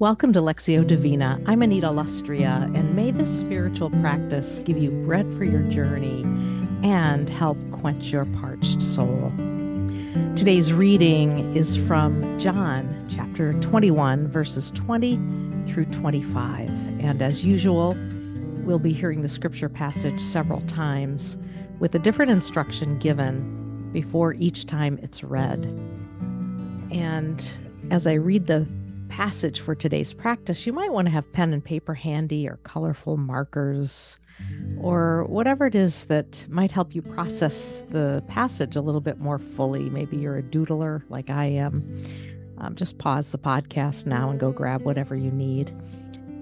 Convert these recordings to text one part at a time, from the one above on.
Welcome to Lectio Divina. I'm Anita Lustrea, and may this spiritual practice give you bread for your journey and help quench your parched soul. Today's reading is from John chapter 21, verses 20 through 25. And as usual, we'll be hearing the scripture passage several times with a different instruction given before each time it's read. And as I read the passage for today's practice, you might want to have pen and paper handy or colorful markers or whatever it is that might help you process the passage a little bit more fully. Maybe you're a doodler like I am. Um, just pause the podcast now and go grab whatever you need.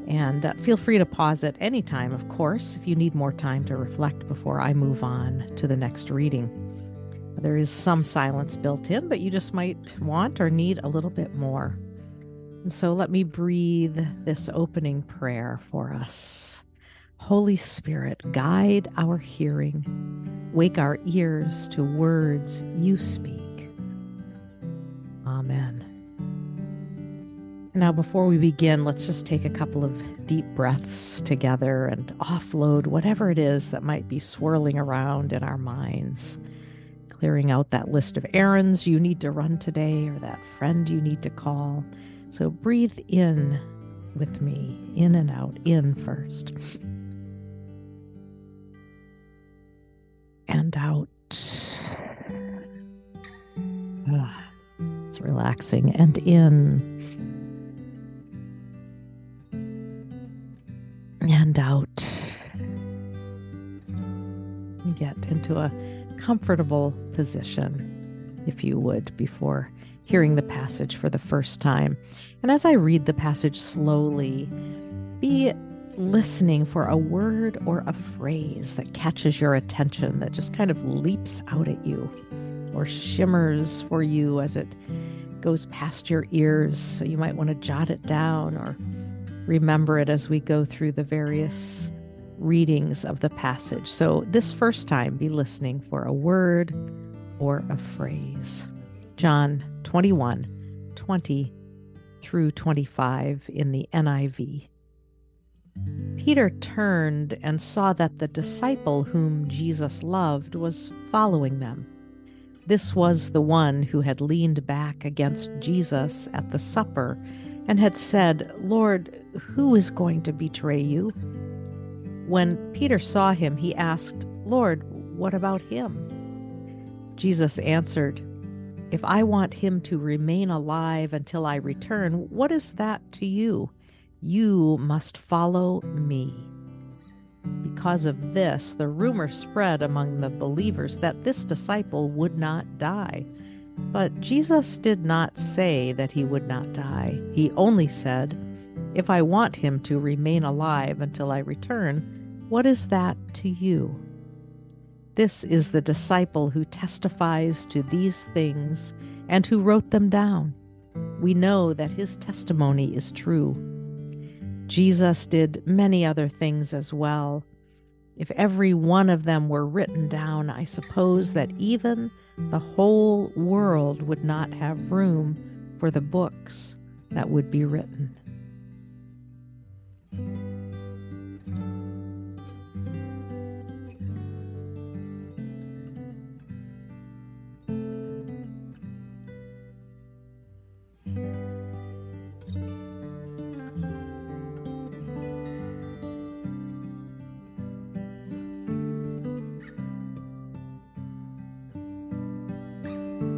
And uh, feel free to pause at any time, of course, if you need more time to reflect before I move on to the next reading. There is some silence built in, but you just might want or need a little bit more. And so let me breathe this opening prayer for us. Holy Spirit, guide our hearing, wake our ears to words you speak. Amen. Now, before we begin, let's just take a couple of deep breaths together and offload whatever it is that might be swirling around in our minds, clearing out that list of errands you need to run today or that friend you need to call so breathe in with me, in and out, in first. And out. Ah, it's relaxing. And in. And out. Get into a comfortable position, if you would, before hearing the passage for the first time. And as I read the passage slowly, be listening for a word or a phrase that catches your attention, that just kind of leaps out at you or shimmers for you as it goes past your ears. So you might want to jot it down or remember it as we go through the various readings of the passage. So, this first time, be listening for a word or a phrase. John 21 20 through 25 in the NIV. Peter turned and saw that the disciple whom Jesus loved was following them. This was the one who had leaned back against Jesus at the supper and had said, Lord, who is going to betray you? When Peter saw him, he asked, Lord, what about him? Jesus answered, if I want him to remain alive until I return, what is that to you? You must follow me. Because of this, the rumor spread among the believers that this disciple would not die. But Jesus did not say that he would not die. He only said, If I want him to remain alive until I return, what is that to you? This is the disciple who testifies to these things and who wrote them down. We know that his testimony is true. Jesus did many other things as well. If every one of them were written down, I suppose that even the whole world would not have room for the books that would be written.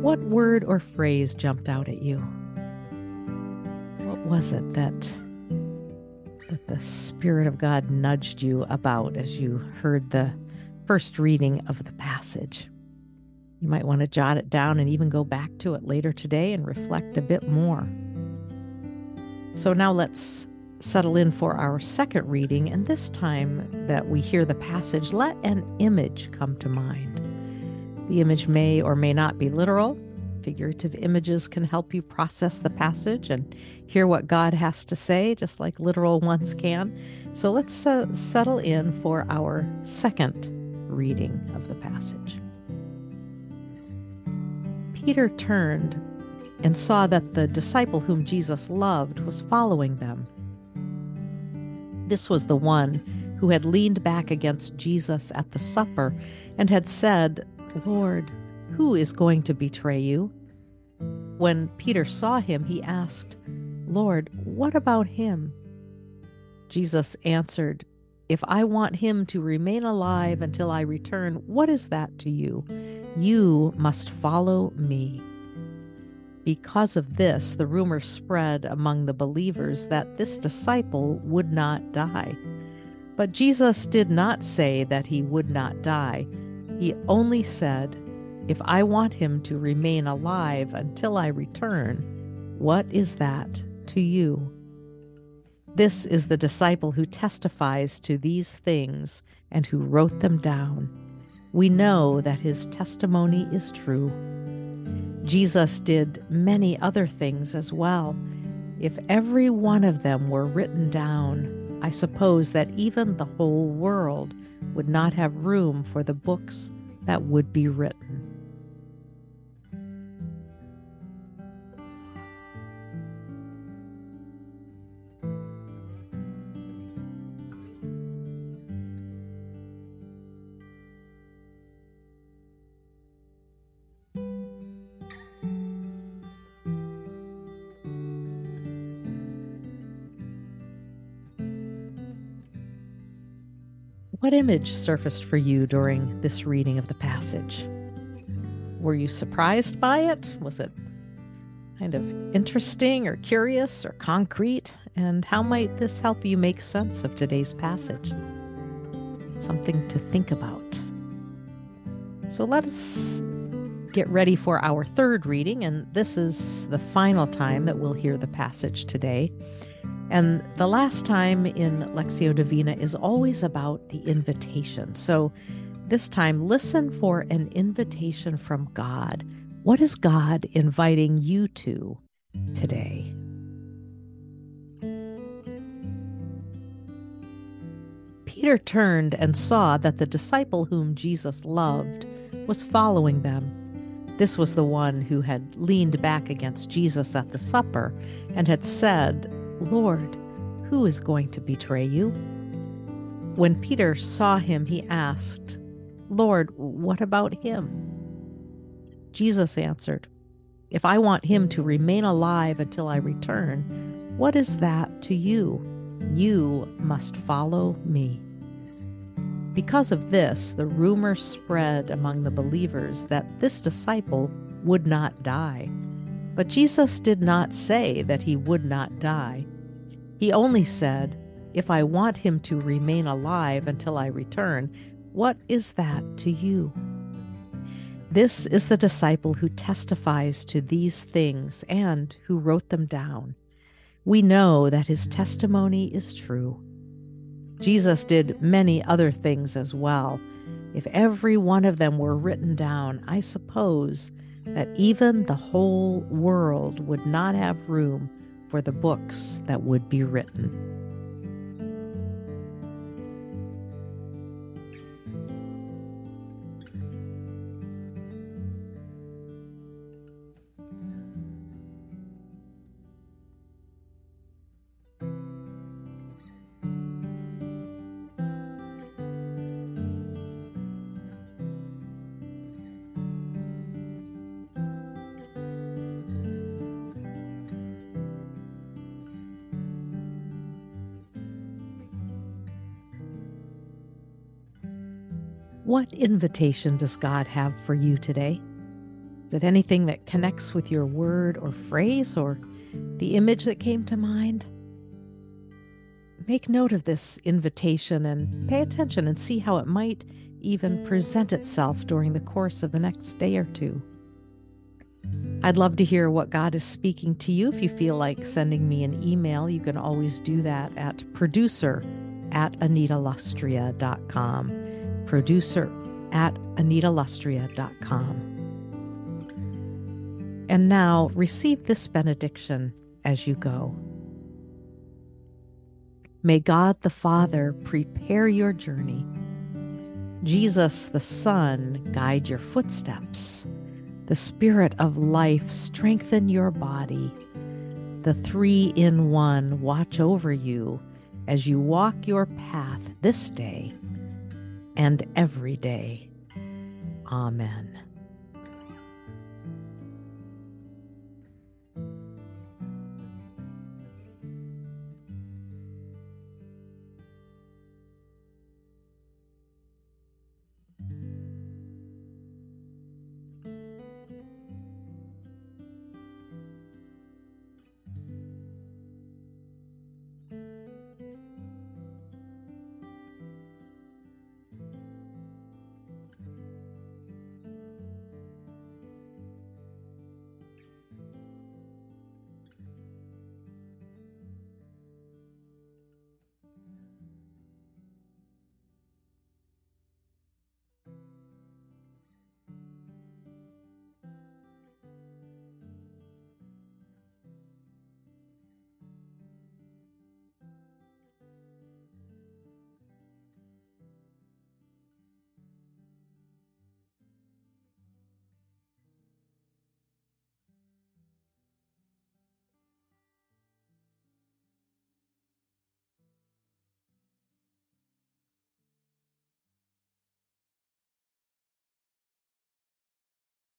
What word or phrase jumped out at you? What was it that that the Spirit of God nudged you about as you heard the first reading of the passage? You might want to jot it down and even go back to it later today and reflect a bit more. So now let's settle in for our second reading, and this time that we hear the passage, let an image come to mind. The image may or may not be literal. Figurative images can help you process the passage and hear what God has to say, just like literal ones can. So let's uh, settle in for our second reading of the passage. Peter turned and saw that the disciple whom Jesus loved was following them. This was the one who had leaned back against Jesus at the supper and had said, Lord, who is going to betray you? When Peter saw him, he asked, Lord, what about him? Jesus answered, If I want him to remain alive until I return, what is that to you? You must follow me. Because of this, the rumor spread among the believers that this disciple would not die. But Jesus did not say that he would not die. He only said, If I want him to remain alive until I return, what is that to you? This is the disciple who testifies to these things and who wrote them down. We know that his testimony is true. Jesus did many other things as well. If every one of them were written down, I suppose that even the whole world would not have room for the books that would be written. What image surfaced for you during this reading of the passage? Were you surprised by it? Was it kind of interesting or curious or concrete? And how might this help you make sense of today's passage? Something to think about. So let us get ready for our third reading, and this is the final time that we'll hear the passage today. And the last time in Lectio Divina is always about the invitation. So this time, listen for an invitation from God. What is God inviting you to today? Peter turned and saw that the disciple whom Jesus loved was following them. This was the one who had leaned back against Jesus at the supper and had said, Lord, who is going to betray you? When Peter saw him, he asked, Lord, what about him? Jesus answered, If I want him to remain alive until I return, what is that to you? You must follow me. Because of this, the rumor spread among the believers that this disciple would not die. But Jesus did not say that he would not die. He only said, If I want him to remain alive until I return, what is that to you? This is the disciple who testifies to these things and who wrote them down. We know that his testimony is true. Jesus did many other things as well. If every one of them were written down, I suppose that even the whole world would not have room for the books that would be written. What invitation does God have for you today? Is it anything that connects with your word or phrase or the image that came to mind? Make note of this invitation and pay attention and see how it might even present itself during the course of the next day or two. I'd love to hear what God is speaking to you. If you feel like sending me an email, you can always do that at producer at anitalustrea.com producer at anitalustrea.com. And now receive this benediction as you go. May God the Father prepare your journey. Jesus the Son guide your footsteps. The Spirit of life strengthen your body. The three in one watch over you as you walk your path this day and every day. Amen.